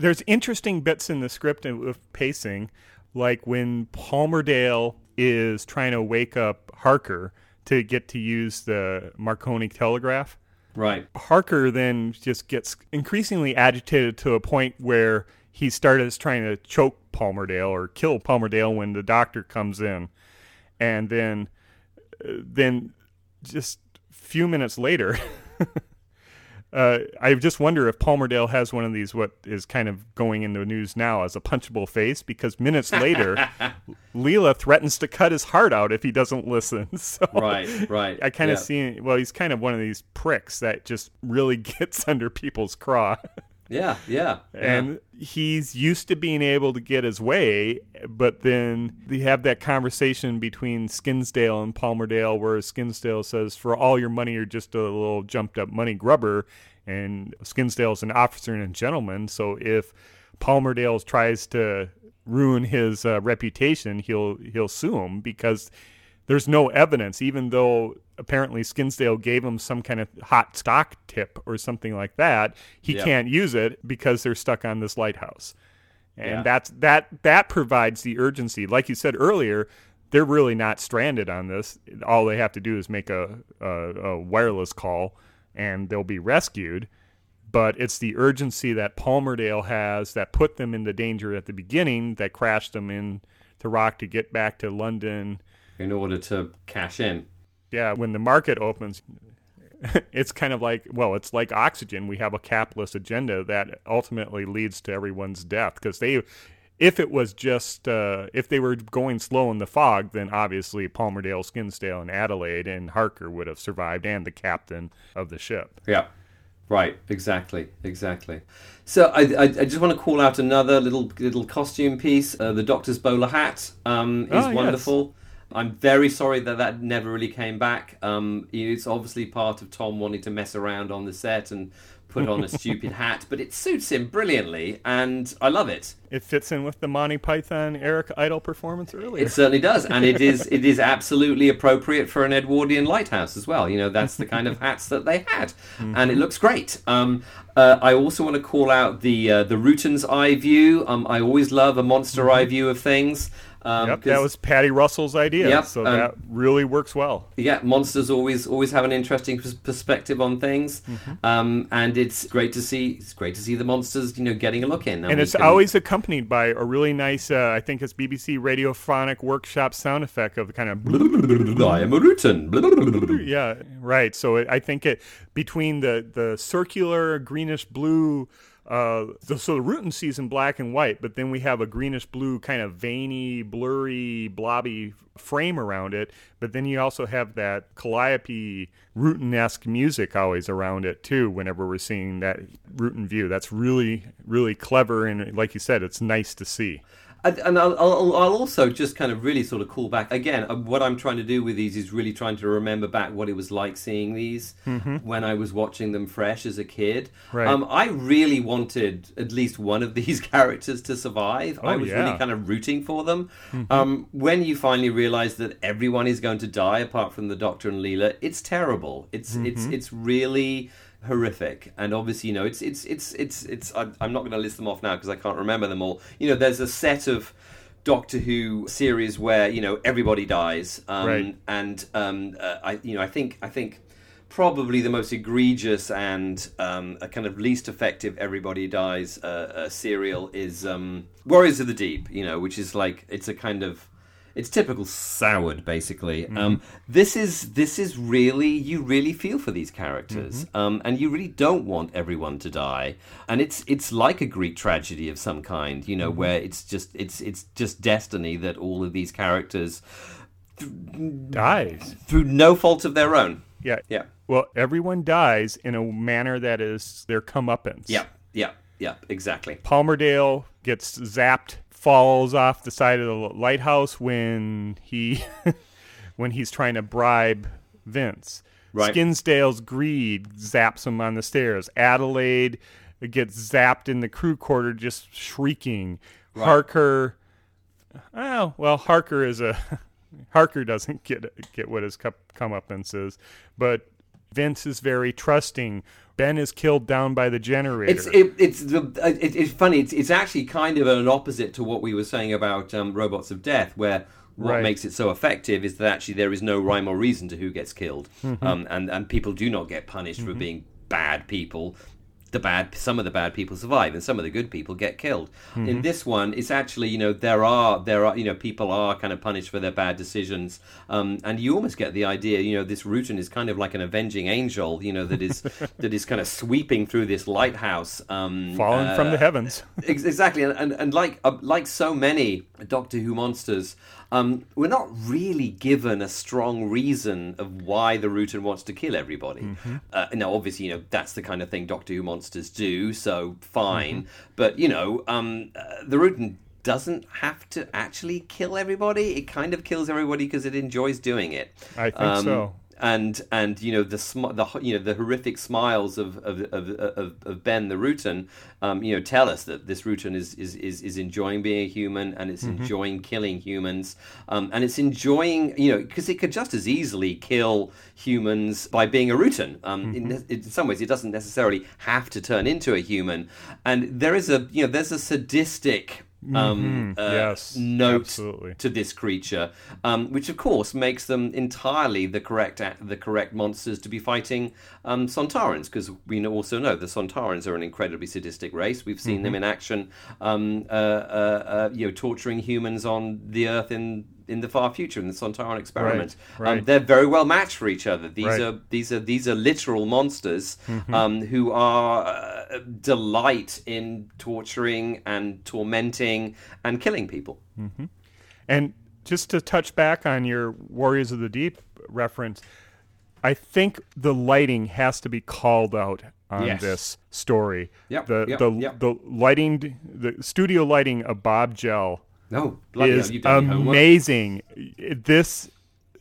There's interesting bits in the script with pacing, like when Palmerdale is trying to wake up Harker to get to use the Marconi telegraph. Right. Harker then just gets increasingly agitated to a point where he started trying to choke Palmerdale or kill Palmerdale when the doctor comes in, and then, uh, then just a few minutes later, uh, I just wonder if Palmerdale has one of these, what is kind of going in the news now as a punchable face, because minutes later, Leela threatens to cut his heart out if he doesn't listen. So Right, right. I kind of yeah. see, well, he's kind of one of these pricks that just really gets under people's craw. Yeah, yeah. yeah. and he's used to being able to get his way, but then they have that conversation between Skinsdale and Palmerdale where Skinsdale says, For all your money, you're just a little jumped up money grubber. And Skinsdale's an officer and a gentleman. So if Palmerdale tries to ruin his uh, reputation, he'll he'll sue him because there's no evidence, even though apparently Skinsdale gave him some kind of hot stock tip or something like that. He can't use it because they're stuck on this lighthouse, and Yeah. that's that that provides the urgency. Like you said earlier, they're really not stranded on this. All they have to do is make a, a, a wireless call, and they'll be rescued. But it's the urgency that Palmerdale has that put them into danger at the beginning that crashed them in to Rock to get back to London in order to cash in. yeah, when the market opens, it's kind of like, well, it's like oxygen. We have a capitalist agenda that ultimately leads to everyone's death because they, if it was just, uh, if they were going slow in the fog, then obviously Palmerdale, Skinsdale, and Adelaide and Harker would have survived and the captain of the ship. Yeah. Right, exactly, exactly. So I, I, I just want to call out another little little costume piece. Uh, the Doctor's bowler hat um, is Oh, yes. wonderful. I'm very sorry that that never really came back. Um, it's obviously part of Tom wanting to mess around on the set and put on a stupid hat, but it suits him brilliantly, and I love it. It fits in with the Monty Python Eric Idle performance earlier. It certainly does, and it is it is absolutely appropriate for an Edwardian lighthouse as well. You know, that's the kind of hats that they had, and it looks great. Um, uh, I also want to call out the uh, the Rutan's eye view. Um, I always love a monster eye view of things. Um, Yep, that was Paddy Russell's idea, Yep, so um, that really works well. yeah, monsters always always have an interesting perspective on things, Mm-hmm. um, and it's great to see. It's great to see the monsters, you know, getting a look in. and we it's can- always accompanied by a really nice, uh, I think it's BBC Radiophonic Workshop sound effect of the kind of I am a Rutan. yeah, right. So it, I think it between the the circular greenish blue. Uh, the, so the Rutan sees in black and white, but then we have a greenish blue kind of veiny, blurry, blobby frame around it. But then you also have that calliope Rutan-esque music always around it too. Whenever we're seeing that Rutan view, that's really, really clever, and like you said, it's nice to see. And, and I'll, I'll, I'll also just kind of really sort of call back again. uh, What I'm trying to do with these is really trying to remember back what it was like seeing these when I was watching them fresh as a kid. Right. Um, I really wanted at least one of these characters to survive. I Oh, was yeah. really kind of rooting for them. Um, when you finally realize that everyone is going to die apart from the Doctor and Leela, it's terrible. It's it's it's really horrific and obviously you know it's it's it's it's it's i'm not going to list them off now because i can't remember them all you know there's a set of doctor who series where you know everybody dies um Right. and um uh, i you know i think i think probably the most egregious and um, a kind of least effective everybody dies uh, uh, serial is um, warriors of the deep you know which is like it's a kind of it's typical Saward basically. Um, this is this is really you really feel for these characters. Um, and you really don't want everyone to die. And it's it's like a greek tragedy of some kind you know where it's just it's it's just destiny that all of these characters Dies. through no fault of their own. Yeah. yeah. Well, everyone dies in a manner that is their comeuppance. yeah. Yeah. Yeah. Exactly. Palmerdale gets zapped, falls off the side of the lighthouse when he when he's trying to bribe Vince. Right. Skinsdale's greed zaps him on the stairs. Adelaide gets zapped in the crew quarter, just shrieking. Harker, oh well, Harker is a Harker doesn't get get what his cup comeuppance is, but Vince is very trusting. Ben is killed down by the generator. It's it, it's the it, it's funny. It's it's actually kind of an opposite to what we were saying about um, robots of death, where what Right. makes it so effective is that actually there is no rhyme or reason to who gets killed, Mm-hmm. um, and and people do not get punished for being bad people. The bad some of the bad people survive and some of the good people get killed. Mm-hmm. In this one, it's actually you know there are there are you know people are kind of punished for their bad decisions, um, and you almost get the idea you know this Rutan is kind of like an avenging angel you know that is that is kind of sweeping through this lighthouse, um, Fallen from uh, the heavens. Ex- exactly, and, and, and like uh, like so many Doctor Who monsters, um, we're not really given a strong reason of why the Rutan wants to kill everybody. Uh, now, obviously, you know that's the kind of thing Doctor Who monsters do, so fine. But you know, um, uh, the Rutan doesn't have to actually kill everybody. It kind of kills everybody because it enjoys doing it. I think Um, so. And and you know the sm- the you know the horrific smiles of of, of, of, of Ben the Rutan, um, you know, tell us that this Rutan is, is, is, is enjoying being a human and it's enjoying killing humans, um, and it's enjoying you know because it could just as easily kill humans by being a Rutan. Um, in, in some ways, it doesn't necessarily have to turn into a human, and there is a you know there's a sadistic. Um, uh, Yes, note absolutely. to this creature, um, which of course makes them entirely the correct the correct monsters to be fighting um, Sontarans, because we also know the Sontarans are an incredibly sadistic race. We've seen Mm-hmm. them in action, um, uh, uh, uh, you know, torturing humans on the Earth in in the far future in the Sontaran experiment. right. Um, they're very well matched for each other. These Right. are these are these are literal monsters Mm-hmm. um, who are uh, delight in torturing and tormenting and killing people. And just to touch back on your Warriors of the Deep reference, I think the lighting has to be called out on Yes. this story. Yep, The yep, the yep. the lighting, the studio lighting of Bob Gel No, bloody is homework. amazing. This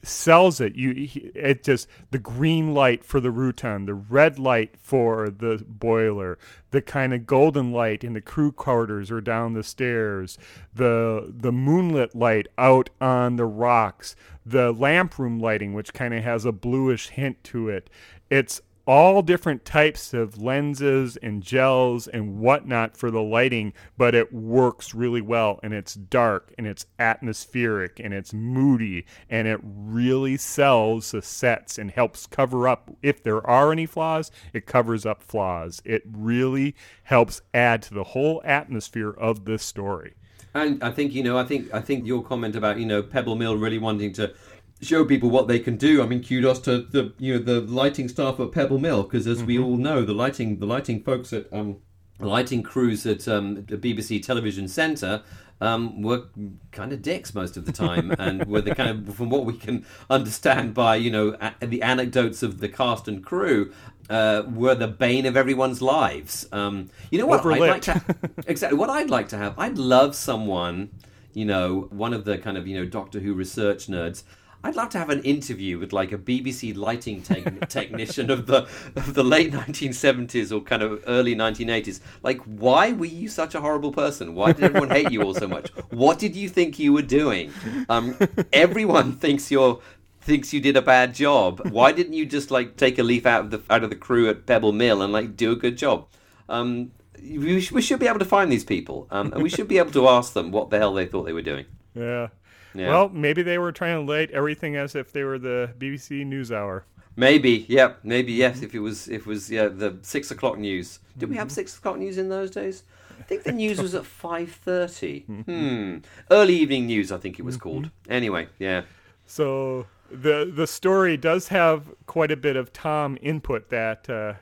sells it. You it just the green light for the Rutan, the red light for the boiler, the kind of golden light in the crew quarters or down the stairs, the the moonlit light out on the rocks, the lamp room lighting which kind of has a bluish hint to it. It's all different types of lenses and gels and whatnot for the lighting, but it works really well and it's dark and it's atmospheric and it's moody and it really sells the sets and helps cover up if there are any flaws, it covers up flaws. It really helps add to the whole atmosphere of this story. And I think you know, I think I think your comment about you know Pebble Mill really wanting to show people what they can do. I mean, kudos to the you know the lighting staff at Pebble Mill because as we all know, the lighting the lighting folks at um, the lighting crews at um, the BBC Television Centre. Um, were kind of dicks most of the time, and were the kind of, from what we can understand by you know a- the anecdotes of the cast and crew, uh, were the bane of everyone's lives. Um, you know what? I'd like Overlit. to exactly what I'd like to have. I'd love someone, you know, one of the kind of you know Doctor Who research nerds. I'd love to have an interview with like a BBC lighting tech- technician of the of the late 1970s or kind of early 1980s. Like, why were you such a horrible person? Why did everyone hate you all so much? What did you think you were doing? Um, everyone thinks you're thinks you did a bad job. Why didn't you just like take a leaf out of the out of the crew at Pebble Mill and like do a good job? Um, we, sh- we should be able to find these people, um, and we should be able to ask them what the hell they thought they were doing. Yeah. Yeah. Well, maybe they were trying to light everything as if they were the BBC NewsHour. Maybe, yeah, maybe yes. If it was, if it was, yeah, the six o'clock news. Did we have six o'clock news in those days? I think the news was at five thirty. Hmm. Early evening news, I think it was called. Anyway, yeah. So the the story does have quite a bit of Tom input that, uh,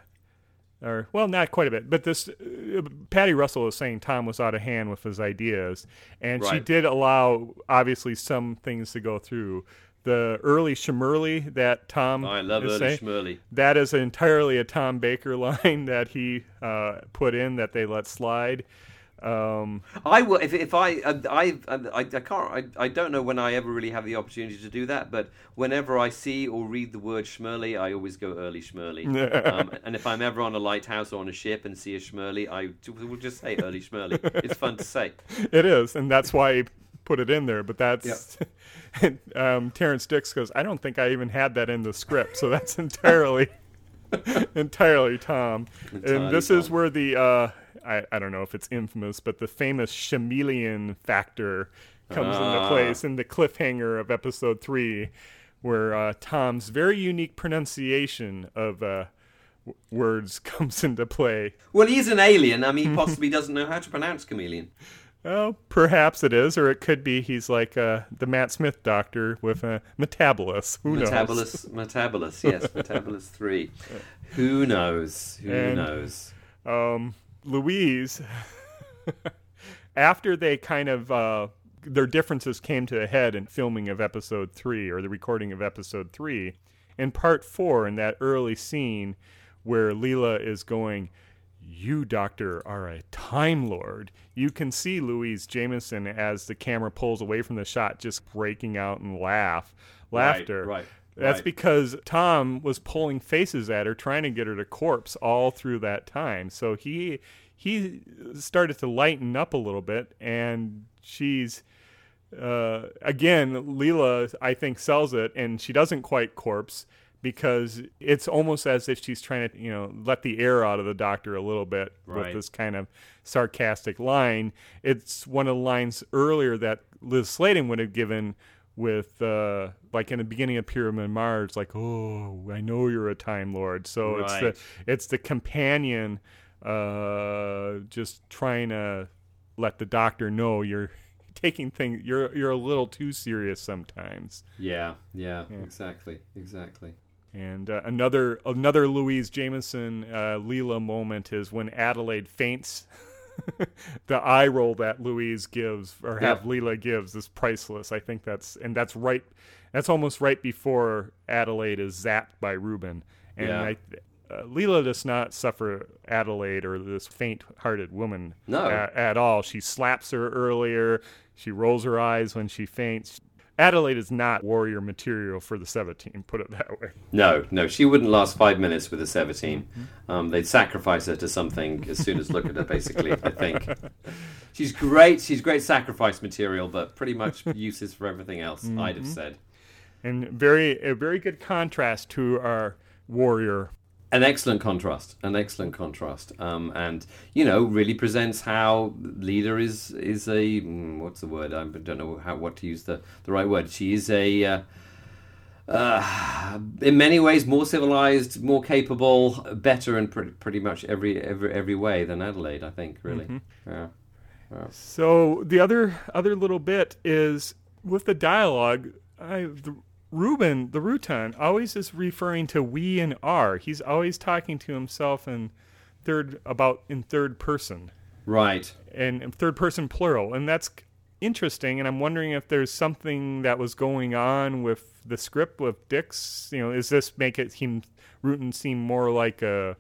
or well, not quite a bit, but this uh, Paddy Russell is saying Tom was out of hand with his ideas, and she did allow obviously some things to go through. The early Shmurley that Tom I love is early Schmurley. that is entirely a Tom Baker line that he uh, put in that they let slide. Um, I will if if I uh, I I, I can't I, I don't know when I ever really have the opportunity to do that, but whenever I see or read the word Schmurley, I always go early Schmurley. um, and if I'm ever on a lighthouse or on a ship and see a Schmurley, I will just say early Schmurley. It's fun to say. It is, and that's why he put it in there. But that's um, Terrance Dicks goes. I don't think I even had that in the script, so that's entirely, entirely Tom. Entirely and this is where the uh, I I don't know if it's infamous, but the famous chameleon factor comes into Ah. place in the cliffhanger of episode three, where uh, Tom's very unique pronunciation of. Uh, w- words comes into play. Well, he's an alien. I mean, he possibly doesn't know how to pronounce chameleon. Well, perhaps it is, or it could be he's like uh, the Matt Smith doctor with a Metebelis. Who knows? Metebelis, Metebelis, yes, Metebelis 3. Who knows? Who And- knows? um, Louise, after they kind of uh, their differences came to a head in filming of episode three or the recording of episode three, in part four, in that early scene where Leela is going, "You, Doctor, are a Time Lord." You can see Louise Jameson as the camera pulls away from the shot, just breaking out in laugh, laughter. right, right That's right. because Tom was pulling faces at her, trying to get her to corpse all through that time. So he he started to lighten up a little bit, and she's uh, again Leela I think sells it, and she doesn't quite corpse because it's almost as if she's trying to you know let the air out of the doctor a little bit with this kind of sarcastic line. It's one of the lines earlier that Lis Sladen would have given with uh, like in the beginning of Pyramid Mars, like, "Oh, I know you're a Time Lord." So it's the it's the companion uh, just trying to let the doctor know you're taking things you're you're a little too serious sometimes. Yeah, yeah, exactly, exactly. And uh, another another Louise Jameson uh, Leela moment is when Adelaide faints. the eye roll that Louise gives or have Yeah. Leela gives is priceless. I think that's and that's right. That's almost right before Adelaide is zapped by Reuben. And Yeah. I, uh, Leela does not suffer Adelaide or this faint-hearted woman No. a- at all. She slaps her earlier. She rolls her eyes when she faints. Adelaide is not warrior material for the Sevateem, put it that way. No, no, she wouldn't last five minutes with a Sevateem. Um, they'd sacrifice her to something as soon as look at her. Basically, I think she's great. She's great sacrifice material, but pretty much uses for everything else. I'd have said. And very a very good contrast to our warrior. An excellent contrast, an excellent contrast, um, and you know really presents how Leela is is a mm, what's the word I don't know how what to use the the right word. She is a uh, uh, in many ways more civilized, more capable, better in pre- pretty much every every every way than Adelaide. I think really. Yeah. So the other other little bit is with the dialogue. I the, Reuben the Rutan always is referring to we and our. He's always talking to himself in third about in third person Right. and third person plural, and that's interesting. And I'm wondering if there's something that was going on with the script with Dicks. You know, is this make it him Rutan seem more like a,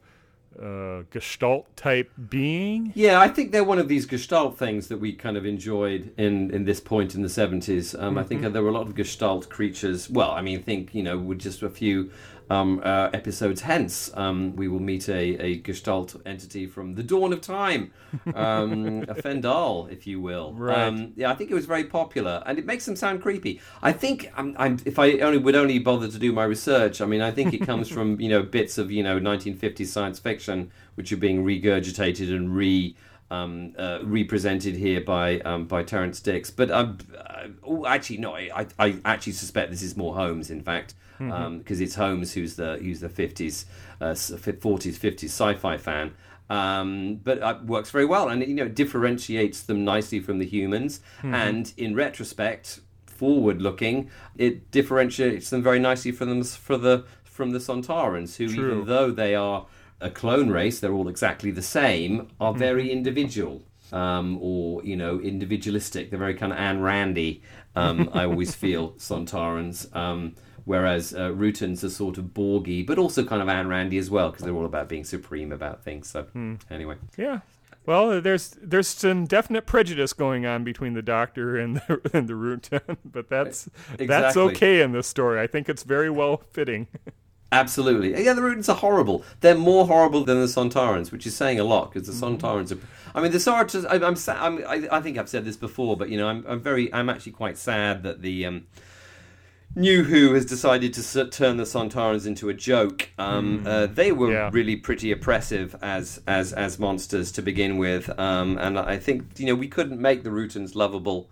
a Gestalt type being? Yeah, I think they're one of these Gestalt things that we kind of enjoyed in, in this point in the 70s. Um, I think there were a lot of Gestalt creatures. Well, I mean, think, you know, with just a few um, uh, episodes hence, um, we will meet a, a Gestalt entity from the dawn of time, um, a Fendahl, if you will. Right. Um, yeah, I think it was very popular, and it makes them sound creepy. I think I'm, I'm, if I only would only bother to do my research, I mean, I think it comes from you know bits of you know 1950s science fiction which are being regurgitated and re. Um, uh, represented here by um, by Terrance Dicks, but um, uh, oh, actually no, I, I actually suspect this is more Holmes, in fact, because it's Holmes who's the who's the fifties, uh, forties, fifties sci-fi fan, um, but it works very well, and you know differentiates them nicely from the humans, and in retrospect, forward looking, it differentiates them very nicely from them for the from the Sontarans, who True. even though they are a clone race, they're all exactly the same, are very individual. Um, or you know, individualistic. They're very kind of Ayn Randy. Um, I always feel Sontarans, um, whereas uh, Rutans are sort of Borgy, but also kind of Ayn Randy as well, because they're all about being supreme about things. So anyway, Yeah. Well, there's there's some definite prejudice going on between the Doctor and the and the Rutan, but that's that's okay in this story. I think it's very well fitting. Absolutely. Yeah, the Rutans are horrible. They're more horrible than the Sontarans, which is saying a lot because the Sontarans are. I mean, the Sontarans. I, I'm, sa- I'm. I, I think I've said this before, but you know, I'm. I'm very. I'm actually quite sad that the. Um, New Who has decided to turn the Sontarans into a joke. Um, uh, they were Yeah. really pretty oppressive as as as monsters to begin with, um, and I think you know we couldn't make the Rutans lovable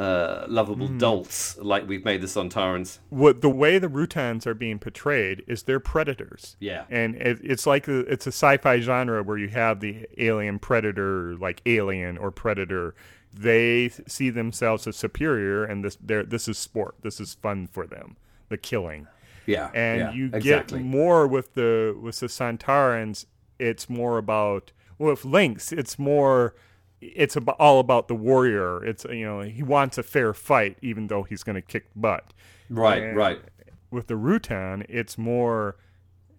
uh, lovable Hmm. dolts like we've made the Sontarans. what the way the Rutans are being portrayed is they're predators. Yeah. and it, it's like a, it's a sci-fi genre where you have the alien predator, like Alien or Predator. They see themselves as superior, and this they're, this is sport. This is fun for them. The killing, Yeah, and yeah, you exactly. get more with the with the Sontarans. It's more about well, with Linx, it's more. It's about, all about the warrior. It's you know he wants a fair fight, even though he's going to kick butt right, and right. with the Rutan, it's more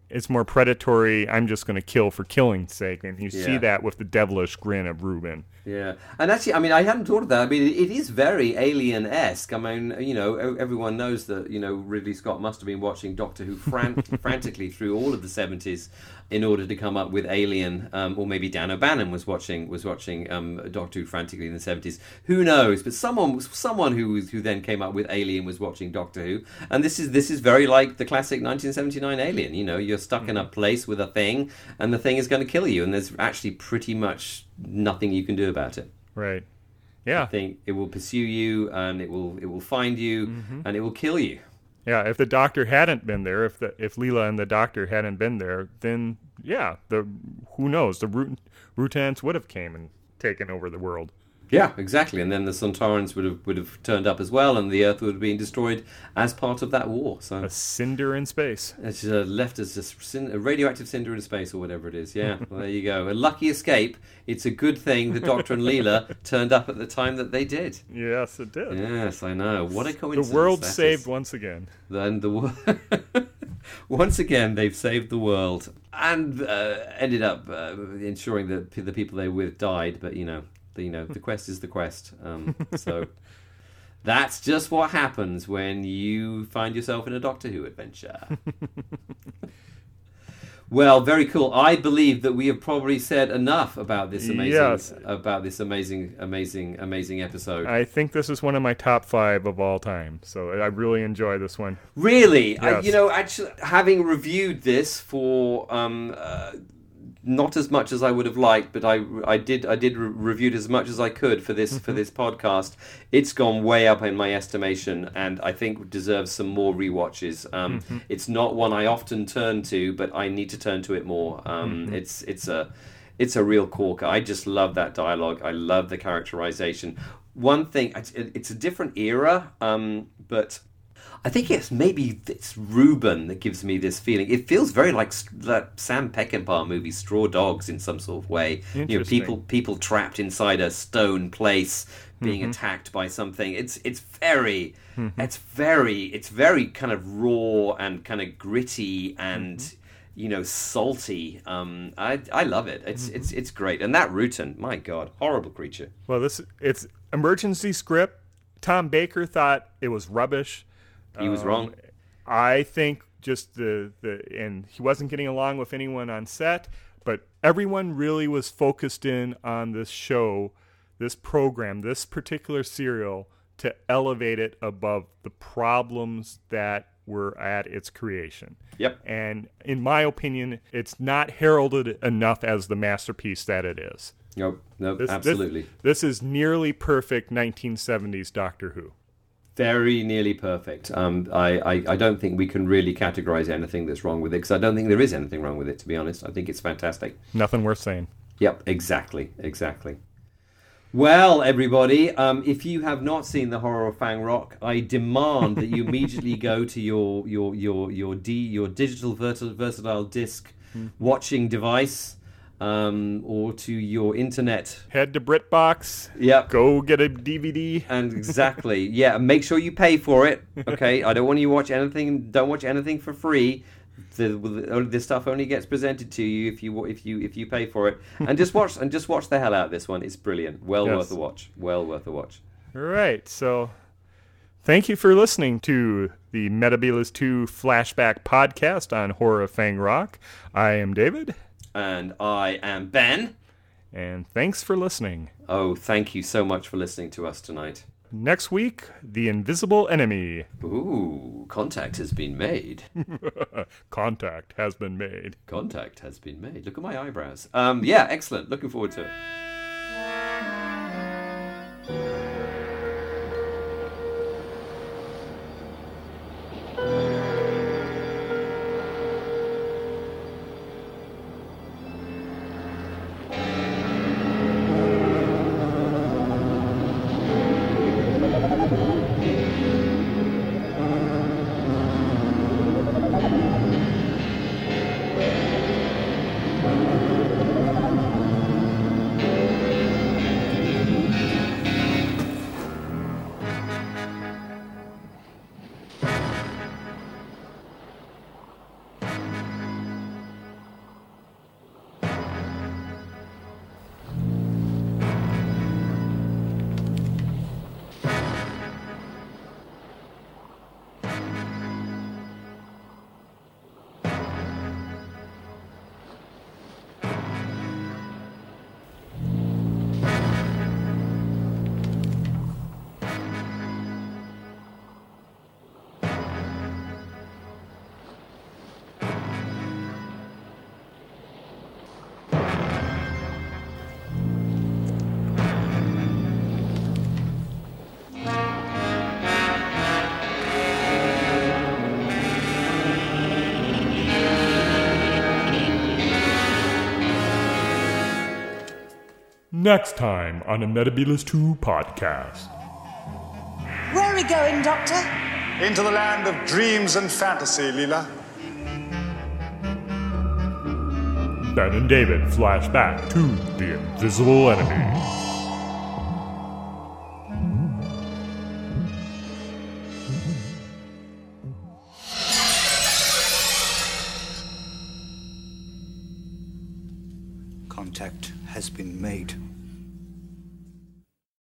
it's more predatory. I'm just going to kill for killing's sake, and you see that with the devilish grin of Reuben. Yeah, and actually, I mean, I hadn't thought of that. I mean, it, is very alien-esque. I mean, you know, everyone knows that you know Ridley Scott must have been watching Doctor Who fran- frantically through all of the seventies in order to come up with Alien, um, or maybe Dan O'Bannon was watching was watching um, Doctor Who frantically in the seventies. Who knows? But someone someone who who then came up with Alien was watching Doctor Who, and this is this is very like the classic 1979 Alien. You know, you're stuck in a place with a thing, and the thing is going to kill you, and there's actually pretty much nothing you can do about it. Right? Yeah, I Think it will pursue you, and it will it will find you, Mm-hmm. and it will kill you. yeah. If the doctor hadn't been there, if the if Leela and the doctor hadn't been there, then yeah, the who knows the Rut- Rutans would have came and taken over the world. Yeah, exactly. And then the Sontarans would have would have turned up as well, and the Earth would have been destroyed as part of that war. So A cinder in space. it's uh, left as a, cin- a radioactive cinder in space, or whatever it is. Yeah, well, there you go. A lucky escape. It's a good thing the Doctor and Leela turned up at the time that they did. Yes, it did. Yes, I know. What a coincidence! The world saved is. once again. Then the wo- once again they've saved the world and uh, ended up uh, ensuring that p- the people they were with died. But you know, the, you know, the quest is the quest. Um, so that's just what happens when you find yourself in a Doctor Who adventure. Well, very cool. I believe that we have probably said enough about this amazing, Yes. about this amazing, amazing, amazing episode. I think this is one of my top five of all time, so I really enjoy this one. Really, I, you know, actually, having reviewed this for um, uh, not as much as I would have liked, but I, I did, I did re- review it as much as I could for this for this podcast. It's gone way up in my estimation, and I think deserves some more rewatches. Um, It's not one I often turn to, but I need to turn to it more. Um, It's it's a it's a real corker. I just love that dialogue. I love the characterization. One thing, it's, it's a different era, um, but I think it's maybe it's Reuben that gives me this feeling. It feels very like that Sam Peckinpah movie, Straw Dogs, in some sort of way. You know, people people trapped inside a stone place, being mm-hmm. attacked by something. It's it's very, mm-hmm. it's very, it's very kind of raw and kind of gritty and. Mm-hmm. You know, salty. Um, I I love it. It's it's it's great. And that Rutan, my God, horrible creature. Well, this it's emergency script. Tom Baker thought it was rubbish. He was Um, wrong. I think just the the and he wasn't getting along with anyone on set, but everyone really was focused in on this show, this program, this particular serial to elevate it above the problems that were at its creation. Yep. And in my opinion, it's not heralded enough as the masterpiece that it is. Nope. Nope. This- this- absolutely. This, is nearly perfect 1970s Doctor Who. Very nearly perfect. Um, I, I, I don't think we can really categorize anything that's wrong with it because I don't think there is anything wrong with it, to be honest. I think it's fantastic. Nothing worth saying. Yep, exactly, exactly. Well, everybody, um, if you have not seen the horror of Fang Rock, I demand that you immediately go to your your your your D your digital versatile disc watching device, um, or to your internet. Head to BritBox. Yep, Go get a DVD. And exactly, yeah. Make sure you pay for it. Okay, I don't want you to watch anything. Don't watch anything for free. The, the this stuff only gets presented to you if you if you if you pay for it. And just watch and just watch the hell out of this one. It's brilliant. Well Yes. worth a watch. Well worth a watch. All right. So thank you for listening to the Metebelis 2 flashback podcast on Horror of Fang Rock. I am David, And I am Ben. and thanks for listening. Oh, thank you so much for listening to us tonight. Next week, The Invisible Enemy. Ooh, contact has been made. Contact has been made. Contact has been made. Look at my eyebrows. Um, yeah, excellent. Looking forward to it. Next time on a Metebelis 2 podcast. Where are we going, Doctor? Into the land of dreams and fantasy, Leela. Ben and David flash back to the invisible enemy.